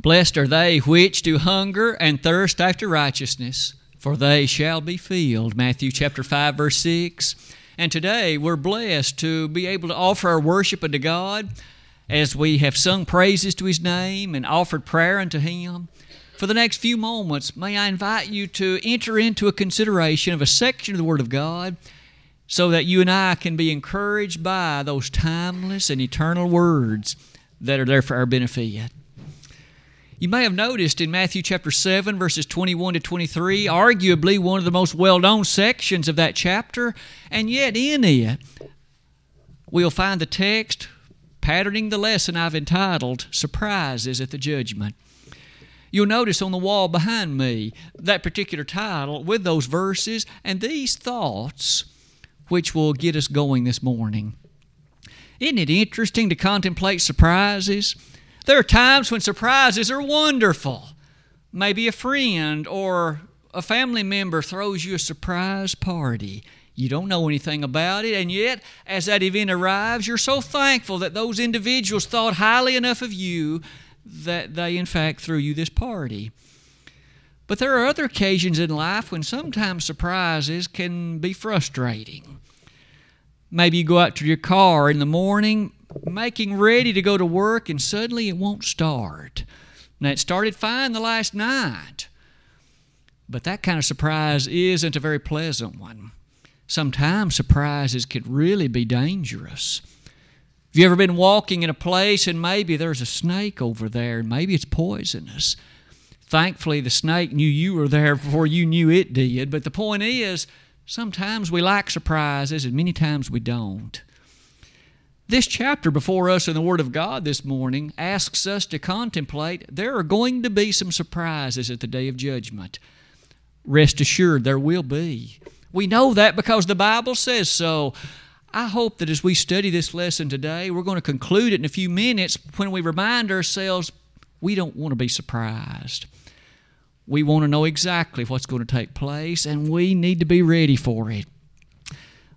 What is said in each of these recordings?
Blessed are they which do hunger and thirst after righteousness, for they shall be filled. Matthew chapter 5 verse 6. And today we're blessed to be able to offer our worship unto God as we have sung praises to his name and offered prayer unto him. For the next few moments, may I invite you to enter into a consideration of a section of the Word of God so that you and I can be encouraged by those timeless and eternal words that are there for our benefit. You may have noticed in Matthew chapter 7, verses 21 to 23, arguably one of the most well known sections of that chapter, and yet in it, we'll find the text patterning the lesson I've entitled Surprises at the Judgment. You'll notice on the wall behind me that particular title with those verses and these thoughts, which will get us going this morning. Isn't it interesting to contemplate surprises? There are times when surprises are wonderful. Maybe a friend or a family member throws you a surprise party. You don't know anything about it, and yet, as that event arrives, you're so thankful that those individuals thought highly enough of you that they, in fact, threw you this party. But there are other occasions in life when sometimes surprises can be frustrating. Maybe you go out to your car in the morning making ready to go to work, and suddenly it won't start. Now, it started fine the last night, but that kind of surprise isn't a very pleasant one. Sometimes surprises can really be dangerous. Have you ever been walking in a place and maybe there's a snake over there and maybe it's poisonous? Thankfully, the snake knew you were there before you knew it did, but the point is, sometimes we like surprises and many times we don't. This chapter before us in the Word of God this morning asks us to contemplate there are going to be some surprises at the day of judgment. Rest assured, there will be. We know that because the Bible says so. I hope that as we study this lesson today, we're going to conclude it in a few minutes when we remind ourselves we don't want to be surprised. We want to know exactly what's going to take place, and we need to be ready for it.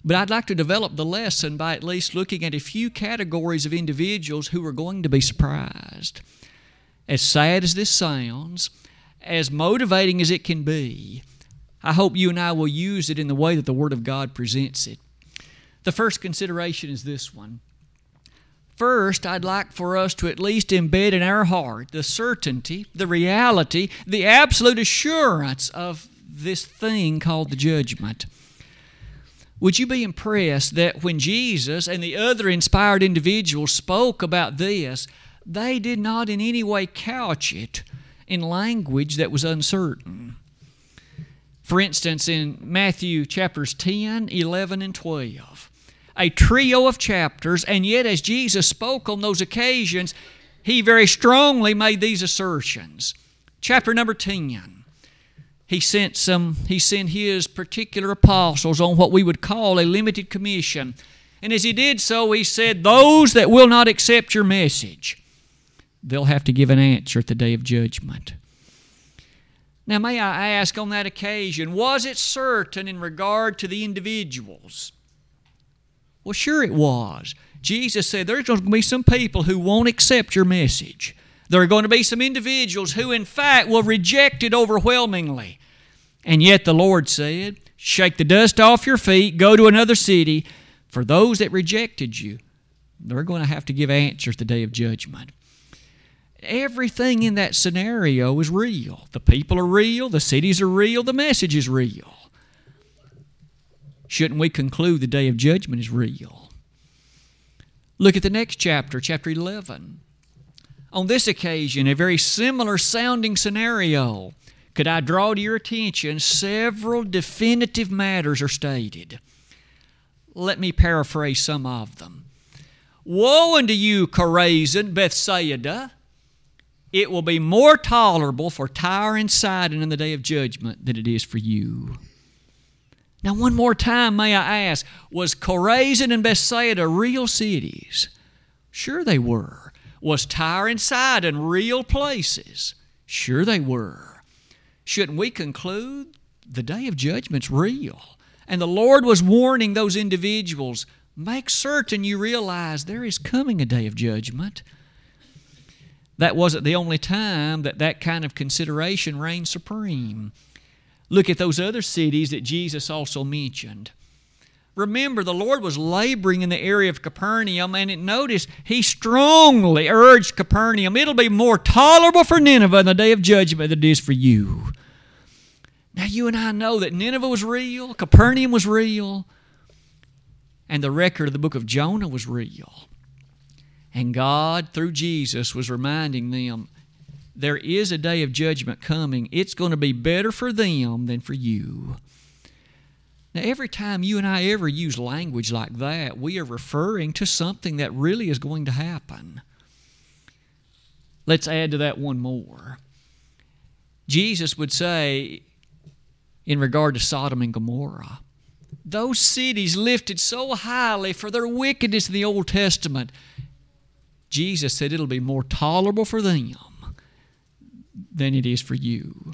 But I'd like to develop the lesson by at least looking at a few categories of individuals who are going to be surprised. As sad as this sounds, as motivating as it can be, I hope you and I will use it in the way that the Word of God presents it. The first consideration is this one. First, I'd like for us to at least embed in our heart the certainty, the reality, the absolute assurance of this thing called the judgment. Would you be impressed that when Jesus and the other inspired individuals spoke about this, they did not in any way couch it in language that was uncertain? For instance, in Matthew chapters 10, 11, and 12, a trio of chapters, and yet as Jesus spoke on those occasions, he very strongly made these assertions. Chapter number 10 he sent some he sent his particular apostles on what we would call a limited commission. And as he did so he said those that will not accept your message they'll have to give an answer at the day of judgment. Now may i ask on that occasion was it certain in regard to the individuals well sure it was jesus said there's going to be some people who won't accept your message there are going to be some individuals who, in fact, will reject it overwhelmingly. And yet the Lord said, Shake the dust off your feet, go to another city. For those that rejected you, they're going to have to give answers the day of judgment. Everything in that scenario is real. The people are real, the cities are real, the message is real. Shouldn't we conclude the day of judgment is real? Look at the next chapter, chapter 11. On this occasion, a very similar sounding scenario could I draw to your attention several definitive matters are stated. Let me paraphrase some of them. Woe unto you, Chorazin, Bethsaida! It will be more tolerable for Tyre and Sidon in the day of judgment than it is for you. Now, one more time, may I ask, was Chorazin and Bethsaida real cities? Sure, they were. Was Tyre and Sidon real places? Sure, they were. Shouldn't we conclude the day of judgment's real? And the Lord was warning those individuals make certain you realize there is coming a day of judgment. that wasn't the only time that that kind of consideration reigned supreme. Look at those other cities that Jesus also mentioned. Remember, the Lord was laboring in the area of Capernaum, and notice he strongly urged Capernaum, it'll be more tolerable for Nineveh in the day of judgment than it is for you. Now, you and I know that Nineveh was real, Capernaum was real, and the record of the book of Jonah was real. And God, through Jesus, was reminding them there is a day of judgment coming. It's going to be better for them than for you. Now, every time you and I ever use language like that, we are referring to something that really is going to happen. Let's add to that one more. Jesus would say, in regard to Sodom and Gomorrah, those cities lifted so highly for their wickedness in the Old Testament, Jesus said it'll be more tolerable for them than it is for you.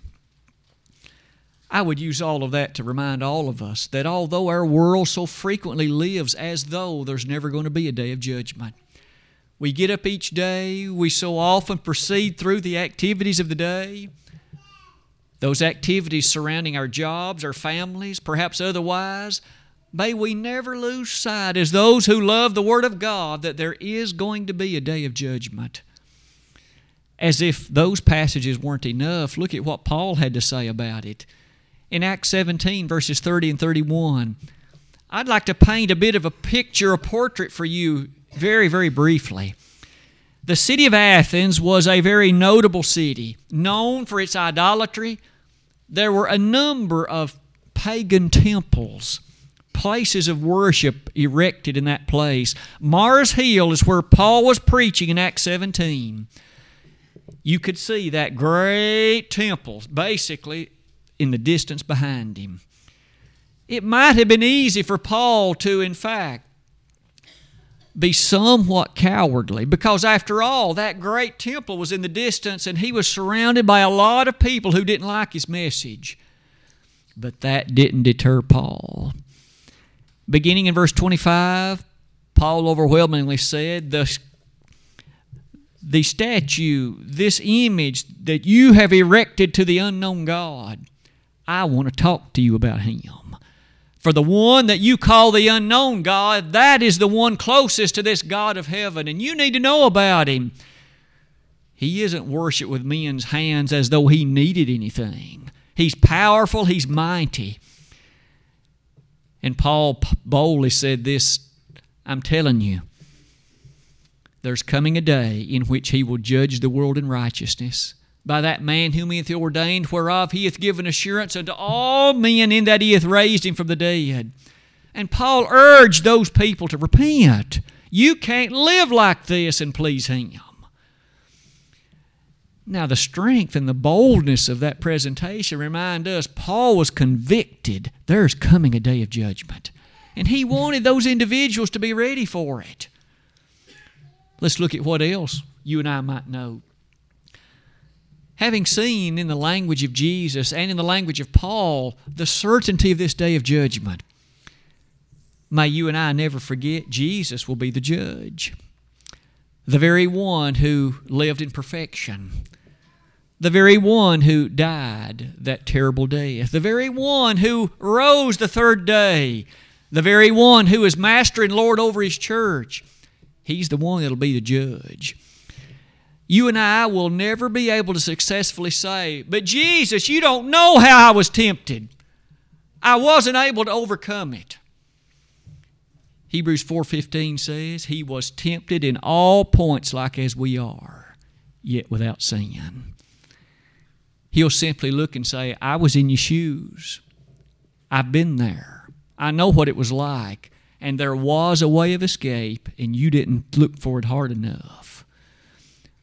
I would use all of that to remind all of us that although our world so frequently lives as though there's never going to be a day of judgment, we get up each day, we so often proceed through the activities of the day, those activities surrounding our jobs, our families, perhaps otherwise, may we never lose sight as those who love the Word of God that there is going to be a day of judgment. As if those passages weren't enough, look at what Paul had to say about it in Acts 17, verses 30 and 31. I'd like to paint a bit of a picture, a portrait for you, very, very briefly. The city of Athens was a very notable city, known for its idolatry. There were a number of pagan temples, places of worship erected in that place. Mars Hill is where Paul was preaching in Acts 17. You could see that great temple, basically in the distance behind him. It might have been easy for Paul to, in fact, be somewhat cowardly because, after all, that great temple was in the distance and he was surrounded by a lot of people who didn't like his message. But that didn't deter Paul. Beginning in verse 25, Paul overwhelmingly said, The the statue, this image that you have erected to the unknown God, I want to talk to you about him. For the one that you call the unknown God, that is the one closest to this God of heaven, and you need to know about him. He isn't worshiped with men's hands as though he needed anything. He's powerful, he's mighty. And Paul boldly said this I'm telling you, there's coming a day in which he will judge the world in righteousness by that man whom he hath ordained, whereof he hath given assurance unto all men in that he hath raised him from the dead. And Paul urged those people to repent. You can't live like this and please him. Now, the strength and the boldness of that presentation remind us Paul was convicted there's coming a day of judgment. And he wanted those individuals to be ready for it. Let's look at what else you and I might know having seen in the language of Jesus and in the language of Paul the certainty of this day of judgment, may you and I never forget Jesus will be the judge. The very one who lived in perfection. The very one who died that terrible death. The very one who rose the third day. The very one who is master and Lord over his church. He's the one that'll be the judge you and I will never be able to successfully say, But Jesus, you don't know how I was tempted. I wasn't able to overcome it. Hebrews 4:15 says, "He was tempted in all points like as we are, yet without sin." He'll simply look and say, "I was in your shoes. I've been there. I know what it was like, and there was a way of escape, and you didn't look for it hard enough."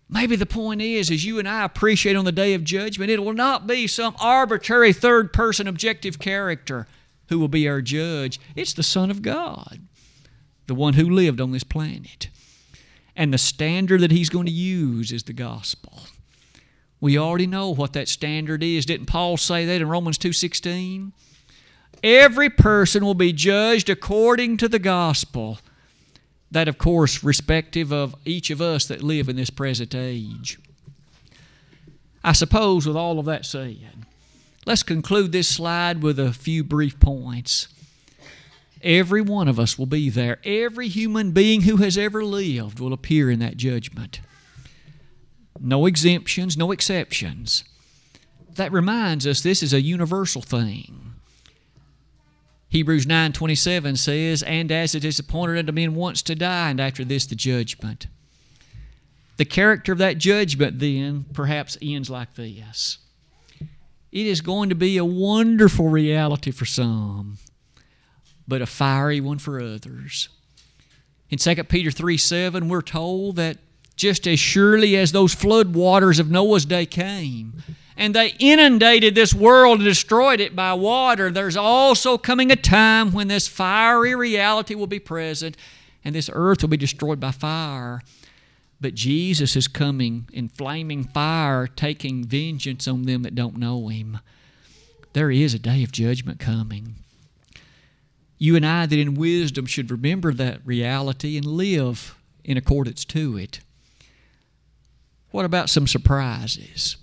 Maybe the point is, as you and I appreciate on the day of judgment, it will not be some arbitrary third person objective character who will be our judge. It's the Son of God, the one who lived on this planet. And the standard that he's going to use is the gospel. We already know what that standard is. Didn't Paul say that in Romans 2:16? Every person will be judged according to the gospel. That, of course, respective of each of us that live in this present age. I suppose, with all of that said, let's conclude this slide with a few brief points. Every one of us will be there. Every human being who has ever lived will appear in that judgment. No exemptions, no exceptions. That reminds us this is a universal thing. Hebrews 9:27 says, "And as it is appointed unto men once to die, and after this the judgment." The character of that judgment then perhaps ends like this. It is going to be a wonderful reality for some, but a fiery one for others. In 2 Peter 3 7, we're told that just as surely as those flood waters of Noah's day came, and they inundated this world and destroyed it by water, there's also coming a time when this fiery reality will be present and this earth will be destroyed by fire. But Jesus is coming in flaming fire, taking vengeance on them that don't know Him. There is a day of judgment coming. You and I, that in wisdom should remember that reality and live in accordance to it. What about some surprises?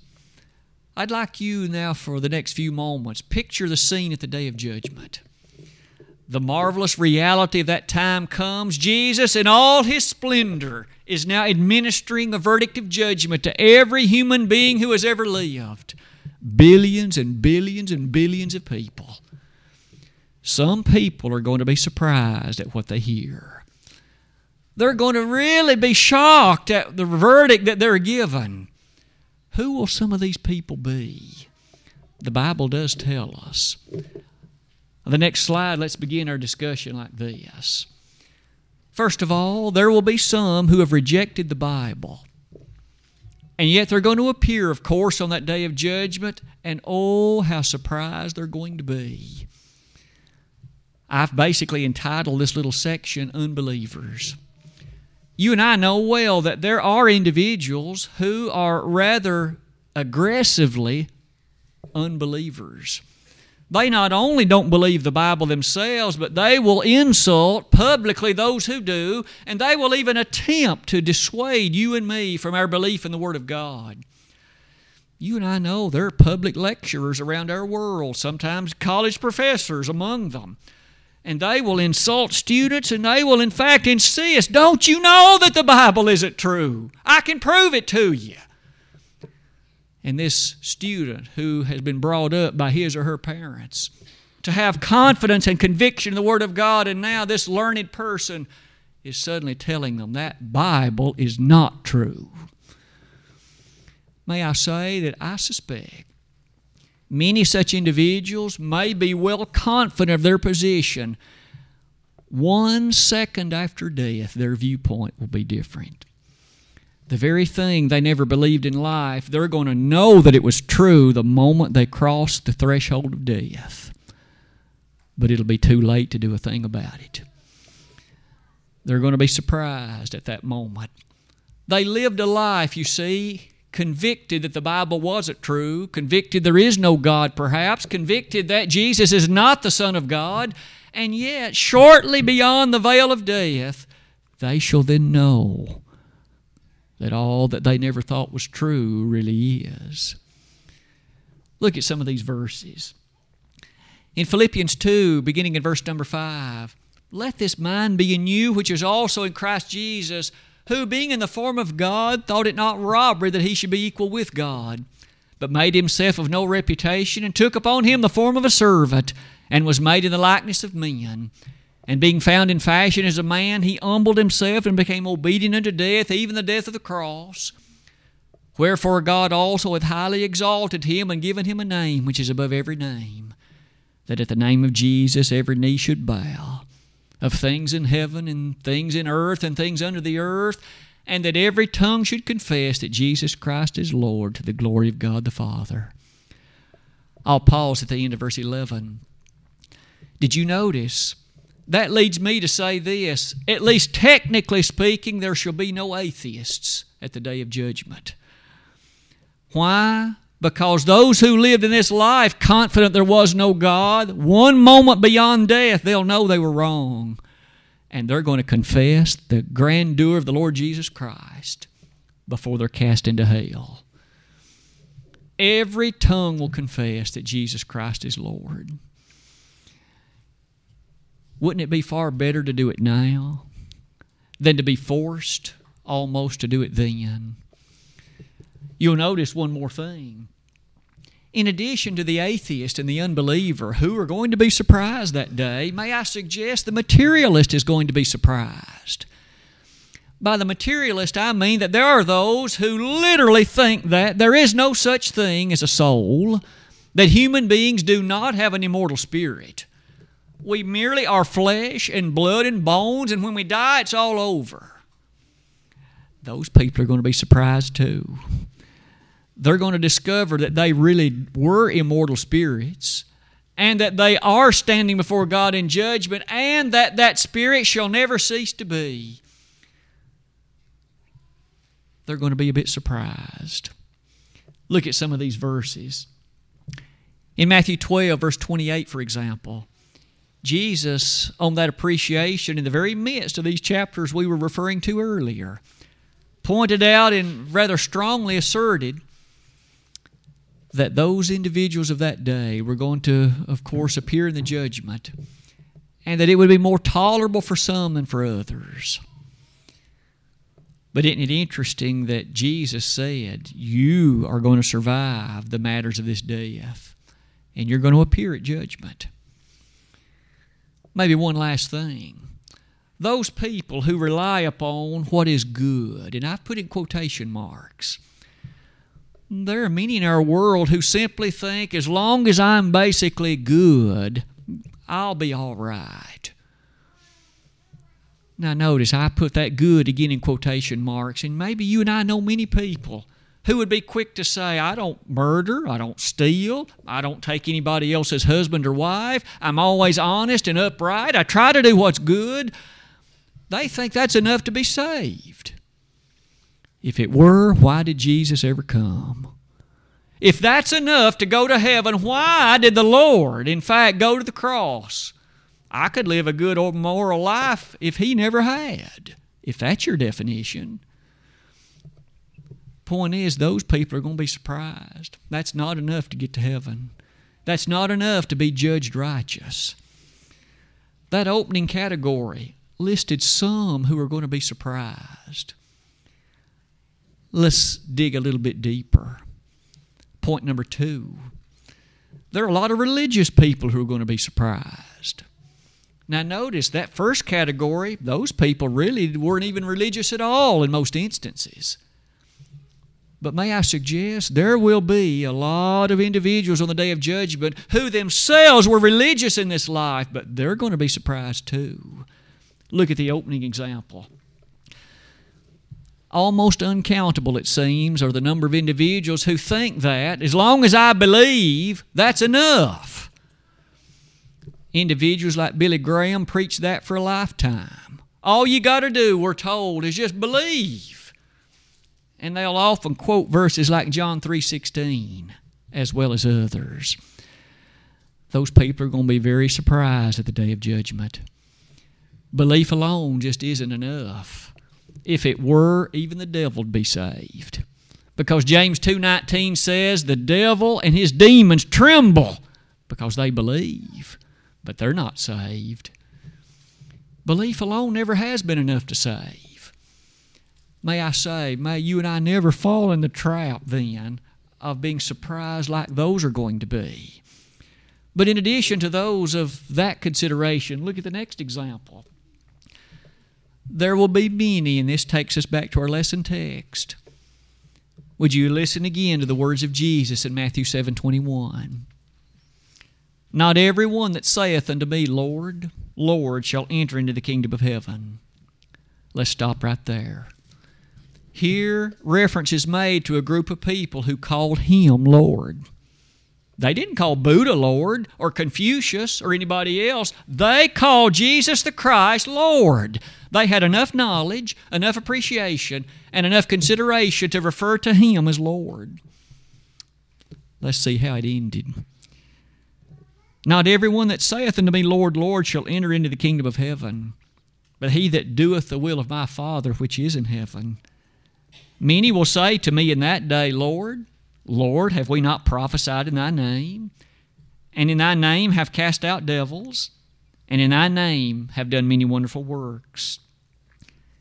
I'd like you now for the next few moments, picture the scene at the day of judgment. The marvelous reality of that time comes. Jesus, in all his splendor, is now administering a verdict of judgment to every human being who has ever lived. Billions and billions and billions of people. Some people are going to be surprised at what they hear they're going to really be shocked at the verdict that they're given. Who will some of these people be? The Bible does tell us. The next slide, let's begin our discussion like this. First of all, there will be some who have rejected the Bible. And yet they're going to appear, of course, on that day of judgment, and oh, how surprised they're going to be. I've basically entitled this little section Unbelievers you and I know well that there are individuals who are rather aggressively unbelievers. They not only don't believe the Bible themselves, but they will insult publicly those who do, and they will even attempt to dissuade you and me from our belief in the Word of God. You and I know there are public lecturers around our world, sometimes college professors among them and they will insult students and they will, in fact, insist, Don't you know that the Bible isn't true? I can prove it to you. And this student who has been brought up by his or her parents to have confidence and conviction in the Word of God, and now this learned person is suddenly telling them that Bible is not true. May I say that I suspect Many such individuals may be well confident of their position. One second after death, their viewpoint will be different. The very thing they never believed in life, they're going to know that it was true the moment they cross the threshold of death. But it'll be too late to do a thing about it. They're going to be surprised at that moment. They lived a life, you see, convicted that the Bible wasn't true, convicted there is no God, perhaps, convicted that Jesus is not the Son of God, and yet, shortly beyond the veil of death, they shall then know that all that they never thought was true really is. Look at some of these verses. In Philippians 2, beginning in verse number 5, let this mind be in you, which is also in Christ Jesus who, being in the form of God, thought it not robbery that he should be equal with God, but made himself of no reputation, and took upon him the form of a servant, and was made in the likeness of men. And being found in fashion as a man, he humbled himself and became obedient unto death, even the death of the cross. Wherefore God also hath highly exalted him and given him a name which is above every name, that at the name of Jesus every knee should bow of things in heaven and things in earth and things under the earth, and that every tongue should confess that Jesus Christ is Lord to the glory of God the Father. I'll pause at the end of verse 11. Did you notice? That leads me to say this at least technically speaking, there shall be no atheists at the day of judgment. Why? Because those who lived in this life confident there was no God, one moment beyond death, they'll know they were wrong. And they're going to confess the grandeur of the Lord Jesus Christ before they're cast into hell. every tongue will confess that Jesus Christ is Lord. Wouldn't it be far better to do it now than to be forced almost to do it then? You'll notice one more thing. In addition to the atheist and the unbeliever who are going to be surprised that day, may I suggest the materialist is going to be surprised. By the materialist, I mean that there are those who literally think that there is no such thing as a soul, that human beings do not have an immortal spirit. We merely are flesh and blood and bones, and when we die, it's all over. Those people are going to be surprised too. They're going to discover that they really were immortal spirits and that they are standing before God in judgment and that that spirit shall never cease to be they're going to be a bit surprised. Look at some of these verses. In Matthew 12, verse 28, for example, Jesus, on that appreciation in the very midst of these chapters we were referring to earlier, pointed out and rather strongly asserted that those individuals of that day were going to, of course, appear in the judgment, and that it would be more tolerable for some than for others. But isn't it interesting that Jesus said, You are going to survive the matters of this death, and you're going to appear at judgment? Maybe one last thing. Those people who rely upon what is good, and I've put in quotation marks, there are many in our world who simply think as long as I'm basically good, I'll be all right. Now, notice I put that good again in quotation marks, and maybe you and I know many people who would be quick to say, I don't murder, I don't steal, I don't take anybody else's husband or wife, I'm always honest and upright, I try to do what's good. They think that's enough to be saved. If it were, why did Jesus ever come? If that's enough to go to heaven, why did the Lord, in fact, go to the cross? I could live a good or moral life if he never had, if that's your definition. Point is, those people are going to be surprised. That's not enough to get to heaven. That's not enough to be judged righteous. That opening category listed some who are going to be surprised. Let's dig a little bit deeper. Point number two there are a lot of religious people who are going to be surprised. Now, notice that first category, those people really weren't even religious at all in most instances. But may I suggest there will be a lot of individuals on the day of judgment who themselves were religious in this life, but they're going to be surprised too. Look at the opening example. Almost uncountable, it seems, are the number of individuals who think that as long as I believe, that's enough. Individuals like Billy Graham preach that for a lifetime. All you got to do, we're told, is just believe. And they'll often quote verses like John 3:16 as well as others. Those people are going to be very surprised at the day of judgment. Belief alone just isn't enough. If it were, even the devil would be saved. Because James 2:19 says the devil and his demons tremble because they believe but they're not saved. Belief alone never has been enough to save. May I say, may you and I never fall in the trap then of being surprised like those are going to be. But in addition to those of that consideration, look at the next example. There will be many, and this takes us back to our lesson text. Would you listen again to the words of Jesus in Matthew 7 21? Not every one that saith unto me, Lord, Lord, shall enter into the kingdom of heaven. Let's stop right there. Here, reference is made to a group of people who called him Lord. They didn't call Buddha Lord or Confucius or anybody else. They called Jesus the Christ Lord. They had enough knowledge, enough appreciation, and enough consideration to refer to him as Lord. Let's see how it ended. Not every one that saith unto me, Lord, Lord, shall enter into the kingdom of heaven, but he that doeth the will of my Father which is in heaven. Many will say to me in that day, Lord, Lord, have we not prophesied in thy name? And in thy name have cast out devils? And in thy name have done many wonderful works?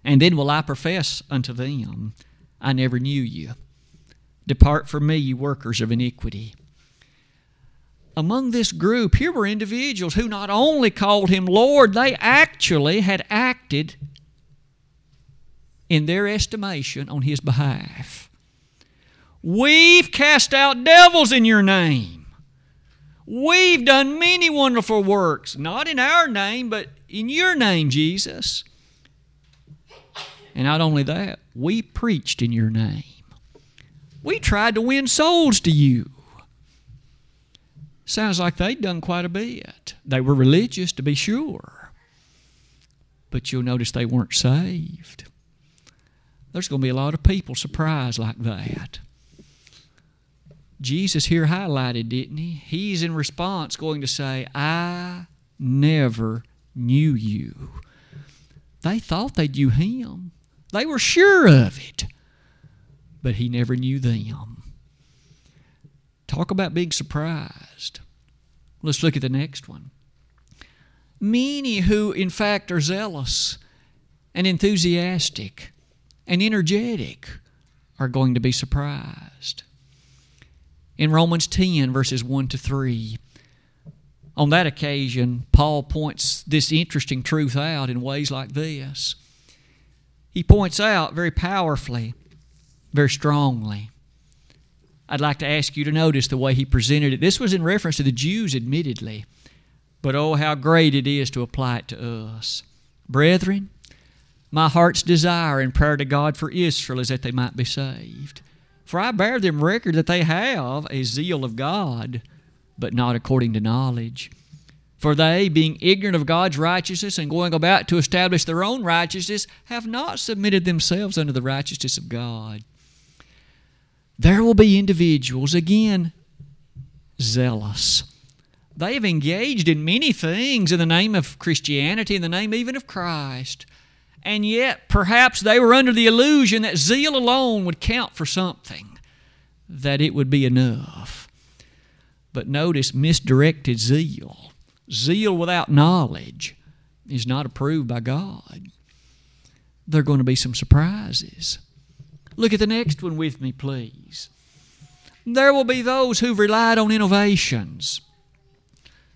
And then will I profess unto them, I never knew you. Depart from me, you workers of iniquity. Among this group, here were individuals who not only called him Lord, they actually had acted in their estimation on his behalf. We've cast out devils in your name. We've done many wonderful works, not in our name, but in your name, Jesus. And not only that, we preached in your name. We tried to win souls to you. Sounds like they'd done quite a bit. They were religious, to be sure. But you'll notice they weren't saved. There's going to be a lot of people surprised like that. Jesus here highlighted, didn't he? He's in response going to say, I never knew you. They thought they knew him, they were sure of it, but he never knew them. Talk about being surprised. Let's look at the next one. Many who, in fact, are zealous and enthusiastic and energetic are going to be surprised in Romans 10, verses 1 to 3. On that occasion, Paul points this interesting truth out in ways like this. He points out very powerfully, very strongly. I'd like to ask you to notice the way he presented it. This was in reference to the Jews, admittedly, but oh, how great it is to apply it to us. Brethren, my heart's desire and prayer to God for Israel is that they might be saved. For I bear them record that they have a zeal of God, but not according to knowledge. For they, being ignorant of God's righteousness and going about to establish their own righteousness, have not submitted themselves unto the righteousness of God. There will be individuals, again, zealous. They have engaged in many things in the name of Christianity, in the name even of Christ. And yet, perhaps they were under the illusion that zeal alone would count for something, that it would be enough. But notice misdirected zeal. Zeal without knowledge is not approved by God. There are going to be some surprises. Look at the next one with me, please. There will be those who've relied on innovations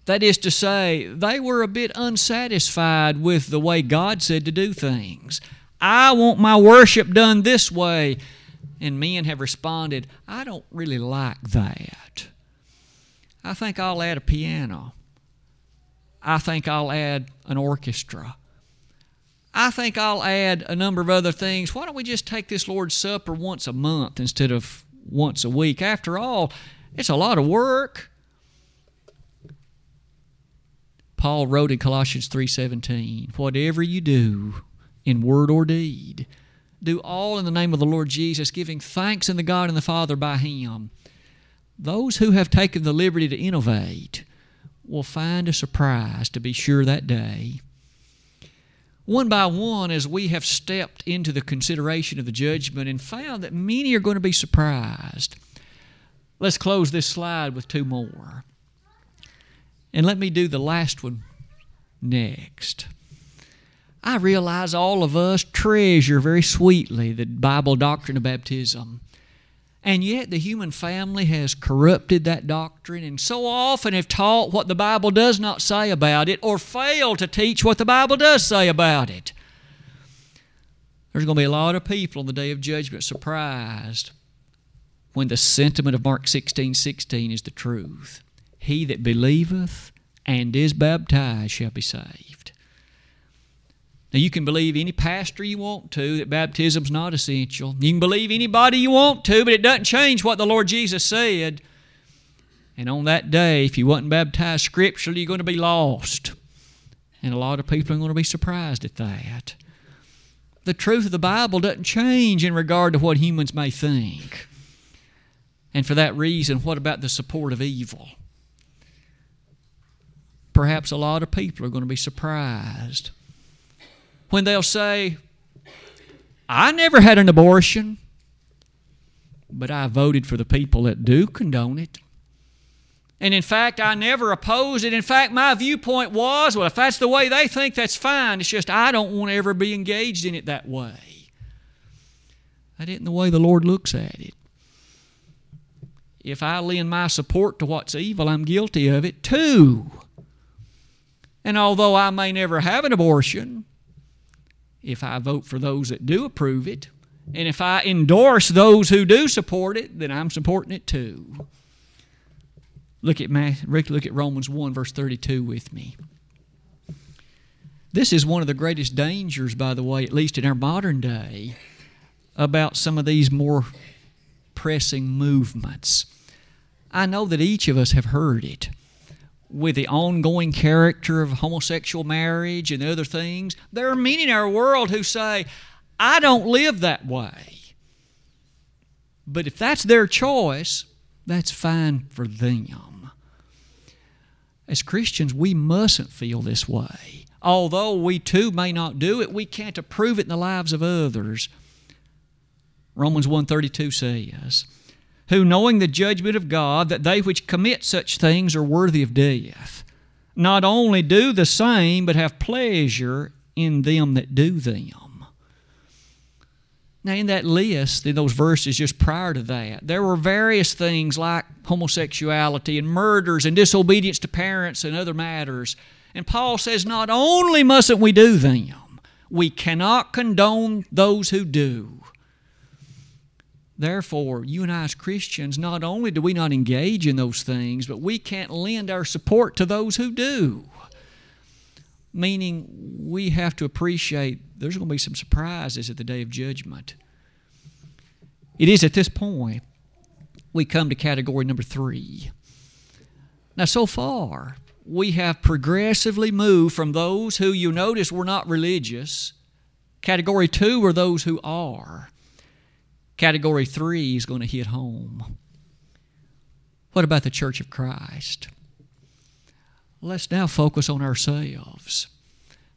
that is to say, they were a bit unsatisfied with the way God said to do things. I want my worship done this way. And men have responded, I don't really like that. I think I'll add a piano. I think I'll add an orchestra. I think I'll add a number of other things. Why don't we just take this Lord's Supper once a month instead of once a week? After all, it's a lot of work. Paul wrote in Colossians 3:17, "Whatever you do in word or deed, do all in the name of the Lord Jesus, giving thanks in the God and the Father by him." Those who have taken the liberty to innovate will find a surprise to be sure that day. One by one, as we have stepped into the consideration of the judgment and found that many are going to be surprised. Let's close this slide with two more. And let me do the last one next. I realize all of us treasure very sweetly the Bible doctrine of baptism. And yet the human family has corrupted that doctrine and so often have taught what the Bible does not say about it or failed to teach what the Bible does say about it. There's going to be a lot of people on the day of judgment surprised when the sentiment of Mark 16 16 is the truth. He that believeth and is baptized shall be saved. Now, you can believe any pastor you want to that baptism's not essential. You can believe anybody you want to, but it doesn't change what the Lord Jesus said. And on that day, if you wasn't baptized scripturally, you're going to be lost. And a lot of people are going to be surprised at that. The truth of the Bible doesn't change in regard to what humans may think. And for that reason, what about the support of evil? Perhaps a lot of people are going to be surprised when they'll say, I never had an abortion. but I voted for the people that do condone it. And in fact, I never opposed it. In fact, my viewpoint was well, if that's the way they think, that's fine. It's just I don't want to ever be engaged in it that way. That isn't the way the Lord looks at it. If I lend my support to what's evil, I'm guilty of it too. And although I may never have an abortion, if I vote for those that do approve it, and if I endorse those who do support it, then I'm supporting it too. Look at Rick, look at Romans 1 verse 32 with me. This is one of the greatest dangers, by the way, at least in our modern day, about some of these more pressing movements. I know that each of us have heard it with the ongoing character of homosexual marriage and other things. There are many in our world who say, I don't live that way. But if that's their choice, that's fine for them. As Christians, we mustn't feel this way. Although we too may not do it, we can't approve it in the lives of others. Romans 132 says, "Who knowing the judgment of God that they which commit such things are worthy of death, not only do the same, but have pleasure in them that do them." Now, in that list, in those verses just prior to that, there were various things like homosexuality and murders and disobedience to parents and other matters. And Paul says, not only mustn't we do them, we cannot condone those who do. Therefore, you and I as Christians, not only do we not engage in those things, but we can't lend our support to those who do. Meaning, we have to appreciate there's going to be some surprises at the day of judgment. It is at this point we come to category number three. Now, so far, we have progressively moved from those who you notice were not religious. Category two are those who are. Category three is going to hit home. What about the Church of Christ? Let's now focus on ourselves.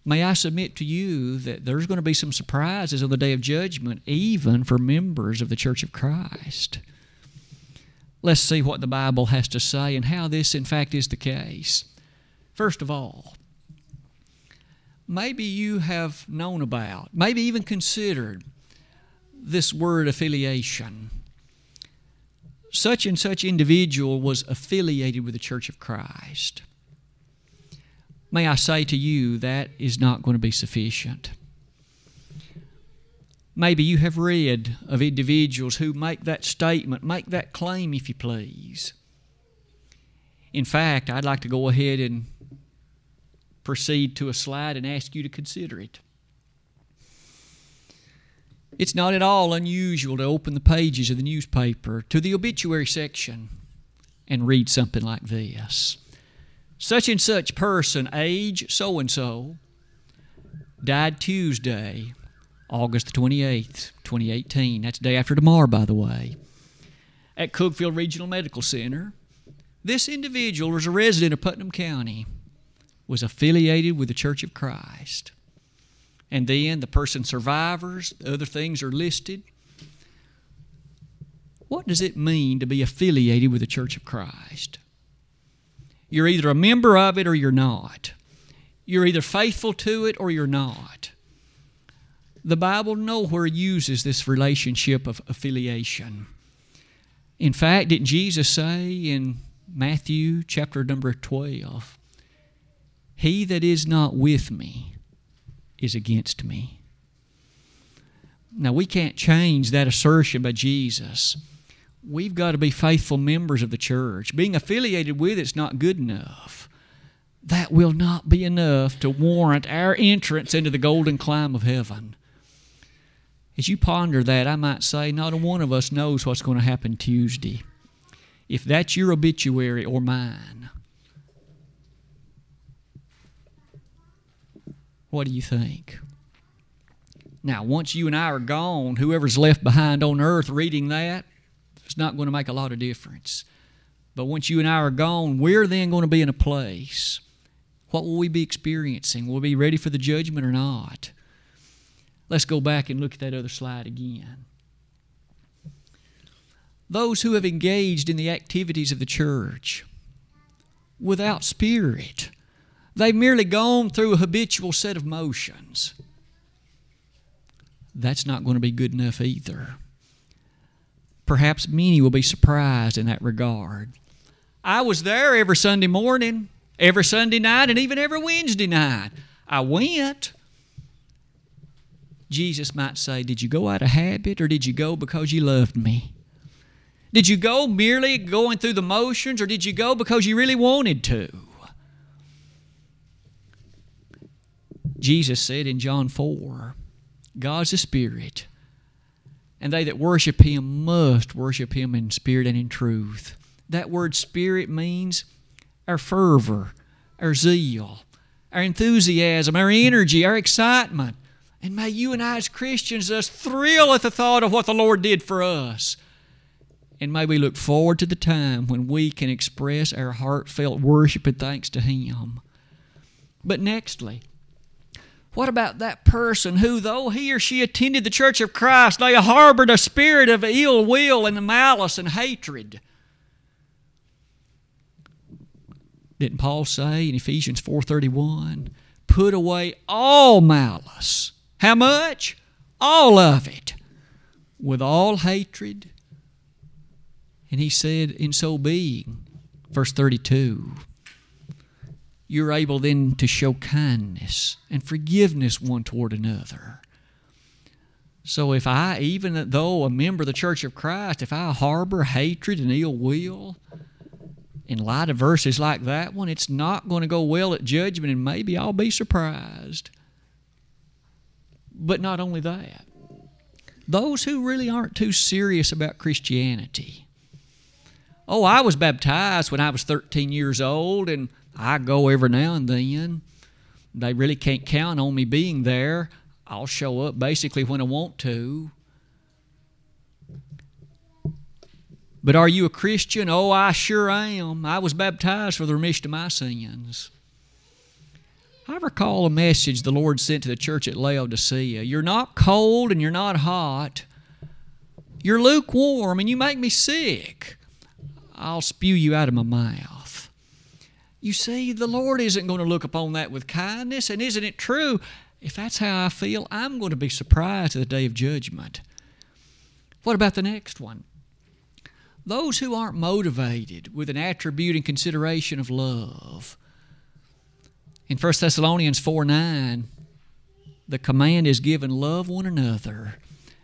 May I submit to you that there's going to be some surprises on the day of judgment, even for members of the Church of Christ. Let's see what the Bible has to say and how this, in fact, is the case. First of all, maybe you have known about, maybe even considered this word affiliation. Such and such individual was affiliated with the Church of Christ. May I say to you, that is not going to be sufficient. Maybe you have read of individuals who make that statement, make that claim, if you please. In fact, I'd like to go ahead and proceed to a slide and ask you to consider it. It's not at all unusual to open the pages of the newspaper to the obituary section and read something like this such and such person, age so and so, died Tuesday, August the 28th, 2018. That's the day after tomorrow, by the way, at Cookeville Regional Medical Center. This individual was a resident of Putnam County, was affiliated with the Church of Christ. And then the person survivors, other things are listed. What does it mean to be affiliated with the Church of Christ? You're either a member of it or you're not. You're either faithful to it or you're not. The Bible nowhere uses this relationship of affiliation. In fact, didn't Jesus say in Matthew chapter number 12, He that is not with me is against me? Now, we can't change that assertion by Jesus we've got to be faithful members of the church. Being affiliated with it's not good enough. That will not be enough to warrant our entrance into the golden clime of heaven. As you ponder that, I might say not a one of us knows what's going to happen Tuesday. If that's your obituary or mine, what do you think? Now, once you and I are gone, whoever's left behind on earth reading that, it's not going to make a lot of difference. But once you and I are gone, we're then going to be in a place. What will we be experiencing? Will we be ready for the judgment or not? Let's go back and look at that other slide again. those who have engaged in the activities of the church without spirit. They've merely gone through a habitual set of motions. That's not going to be good enough either. Perhaps many will be surprised in that regard. I was there every Sunday morning, every Sunday night, and even every Wednesday night. I went. Jesus might say, Did you go out of habit or did you go because you loved me? Did you go merely going through the motions or did you go because you really wanted to? Jesus said in John 4 God's a spirit, and they that worship him must worship him in spirit and in truth. That word spirit means our fervor, our zeal, our enthusiasm, our energy, our excitement. And may you and I, as Christians, us thrill at the thought of what the Lord did for us. And may we look forward to the time when we can express our heartfelt worship and thanks to Him. But nextly, what about that person who, though he or she attended the church of Christ, they harbored a spirit of ill will and malice and hatred? Didn't Paul say in Ephesians 4:31, "Put away all malice." How much? All of it. With all hatred. And he said, in so being, verse 32, you're able then to show kindness and forgiveness one toward another. So if I, even though a member of the Church of Christ, if I harbor hatred and ill will, in light of verses like that one, it's not going to go well at judgment, and maybe I'll be surprised. But not only that, those who really aren't too serious about Christianity. Oh, I was baptized when I was 13 years old, and I go every now and then. They really can't count on me being there. I'll show up basically when I want to. But are you a Christian? Oh, I sure am. I was baptized for the remission of my sins. I recall a message the Lord sent to the church at Laodicea. You're not cold and you're not hot. You're lukewarm and you make me sick. I'll spew you out of my mouth. You see, the Lord isn't going to look upon that with kindness, and isn't it true? If that's how I feel, I'm going to be surprised at the day of judgment. What about the next one? Those who aren't motivated with an attribute and consideration of love. In 1 Thessalonians 4 9, the command is given love one another.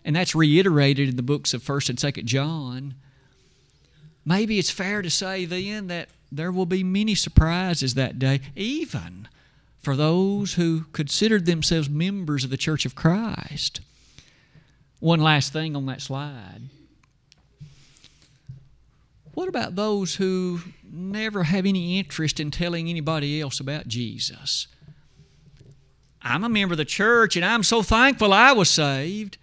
And that's reiterated in the books of 1st and 2nd John. Maybe it's fair to say then that there will be many surprises that day, even for those who considered themselves members of the Church of Christ. One last thing on that slide. What about those who never have any interest in telling anybody else about Jesus? I'm a member of the church and I'm so thankful I was saved,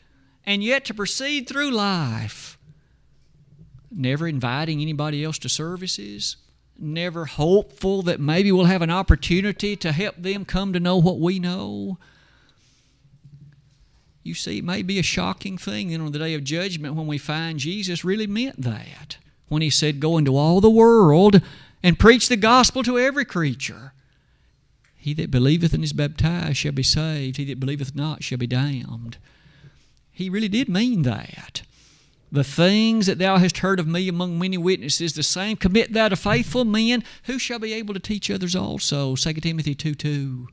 and yet to proceed through life, never inviting anybody else to services, never hopeful that maybe we'll have an opportunity to help them come to know what we know. You see, it may be a shocking thing then on the day of judgment when we find Jesus really meant that when he said, Go into all the world and preach the gospel to every creature. He that believeth and is baptized shall be saved, he that believeth not shall be damned. He really did mean that. The things that thou hast heard of me among many witnesses, the same commit thou to faithful men who shall be able to teach others also. 2 Timothy 2 2.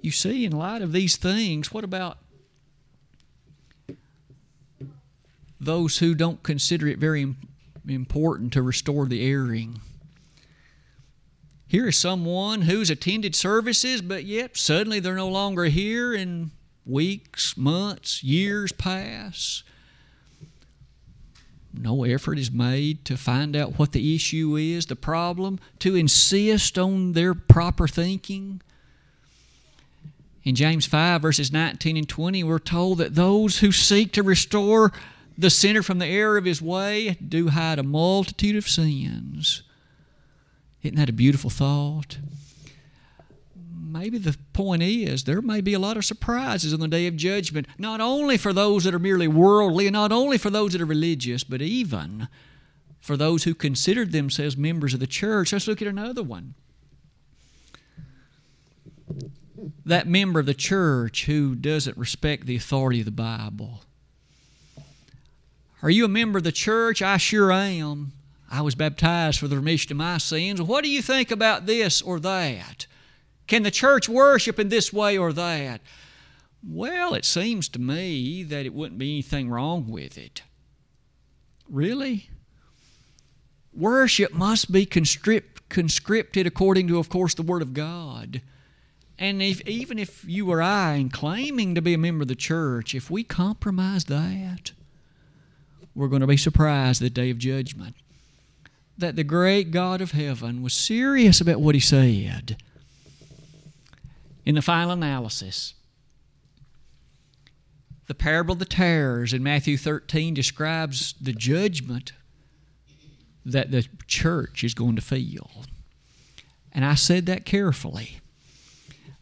You see, in light of these things, what about those who don't consider it very important to restore the erring. Here is someone who's attended services, but yet suddenly they're no longer here, and weeks, months, years pass. No effort is made to find out what the issue is, the problem, to insist on their proper thinking. In James 5, verses 19 and 20, we're told that those who seek to restore the sinner from the error of his way do hide a multitude of sins. Isn't that a beautiful thought? Maybe the point is there may be a lot of surprises on the day of judgment, not only for those that are merely worldly, and not only for those that are religious, but even for those who considered themselves members of the church. Let's look at another one. That member of the church who doesn't respect the authority of the Bible. Are you a member of the church? I sure am. I was baptized for the remission of my sins. What do you think about this or that? Can the church worship in this way or that? Well, it seems to me that it wouldn't be anything wrong with it. Really? Worship must be conscripted according to, of course, the Word of God. And if, even if you or I, in claiming to be a member of the church, if we compromise that, we're going to be surprised the day of judgment. That the great God of heaven was serious about what He said. In the final analysis, the parable of the tares in Matthew 13 describes the judgment that the church is going to feel. And I said that carefully.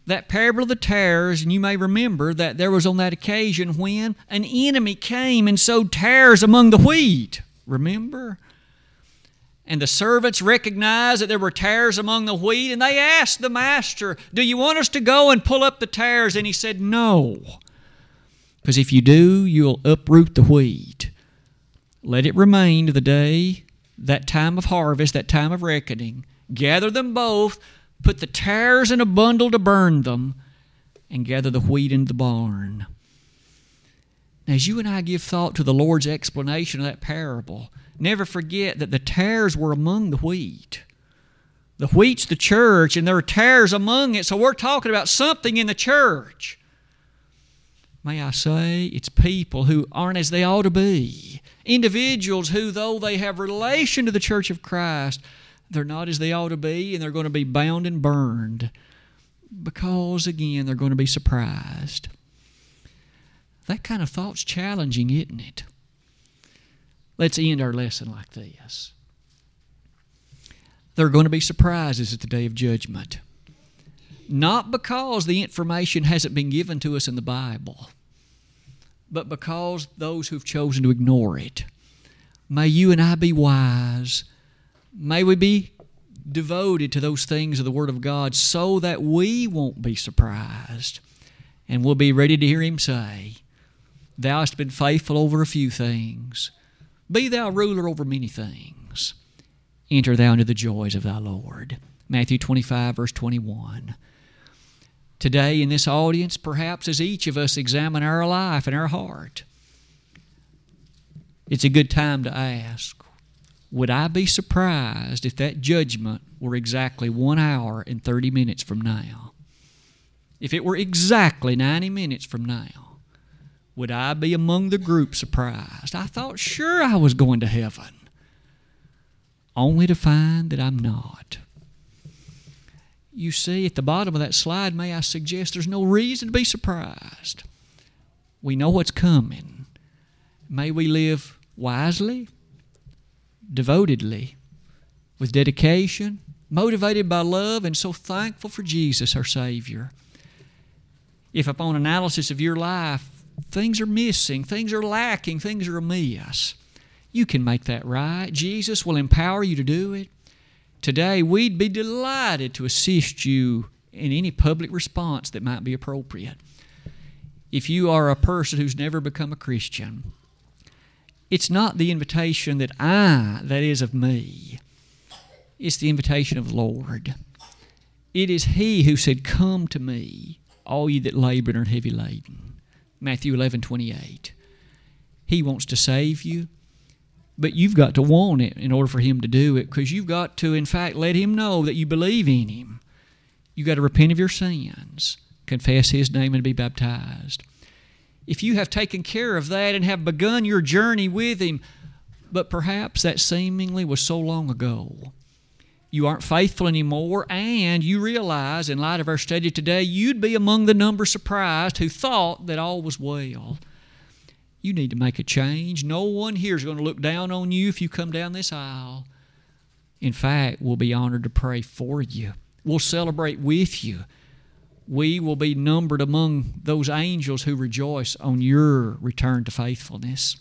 That parable of the tares, and you may remember that there was on that occasion when an enemy came and sowed tares among the wheat. Remember? And the servants recognized that there were tares among the wheat, and they asked the master, Do you want us to go and pull up the tares? And he said, No. Because if you do, you'll uproot the wheat. Let it remain to the day that time of harvest, that time of reckoning, gather them both, put the tares in a bundle to burn them, and gather the wheat in the barn. Now, as you and I give thought to the Lord's explanation of that parable, never forget that the tares were among the wheat. The wheat's the church, and there are tares among it, so we're talking about something in the church. May I say, it's people who aren't as they ought to be individuals who, though they have relation to the church of Christ, they're not as they ought to be, and they're going to be bound and burned because, again, they're going to be surprised. That kind of thought's challenging, isn't it? Let's end our lesson like this. There are going to be surprises at the day of judgment. Not because the information hasn't been given to us in the Bible, but because those who've chosen to ignore it. May you and I be wise. May we be devoted to those things of the Word of God so that we won't be surprised and we'll be ready to hear Him say, Thou hast been faithful over a few things. Be thou ruler over many things. Enter thou into the joys of thy Lord. Matthew 25, verse 21. Today, in this audience, perhaps as each of us examine our life and our heart, it's a good time to ask Would I be surprised if that judgment were exactly one hour and 30 minutes from now? If it were exactly 90 minutes from now, would I be among the group surprised? I thought sure I was going to heaven, only to find that I'm not you see at the bottom of that slide, may I suggest there's no reason to be surprised. We know what's coming. May we live wisely, devotedly, with dedication, motivated by love, and so thankful for Jesus, our Savior. If upon analysis of your life, things are missing, things are lacking, things are amiss, you can make that right. Jesus will empower you to do it. Today, we'd be delighted to assist you in any public response that might be appropriate. If you are a person who's never become a Christian, it's not the invitation that I, that is of me, it's the invitation of the Lord. It is He who said, Come to me, all ye that labor and are heavy laden. Matthew 11 28. He wants to save you. But you've got to want it in order for Him to do it because you've got to, in fact, let Him know that you believe in Him. You've got to repent of your sins, confess His name, and be baptized. If you have taken care of that and have begun your journey with Him, but perhaps that seemingly was so long ago, you aren't faithful anymore, and you realize, in light of our study today, you'd be among the number surprised who thought that all was well. You need to make a change. No one here is going to look down on you if you come down this aisle. In fact, we'll be honored to pray for you. We'll celebrate with you. we will be numbered among those angels who rejoice on your return to faithfulness.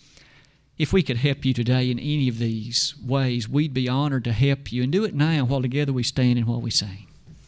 If we could help you today in any of these ways, we'd be honored to help you and do it now while together we stand and while we sing.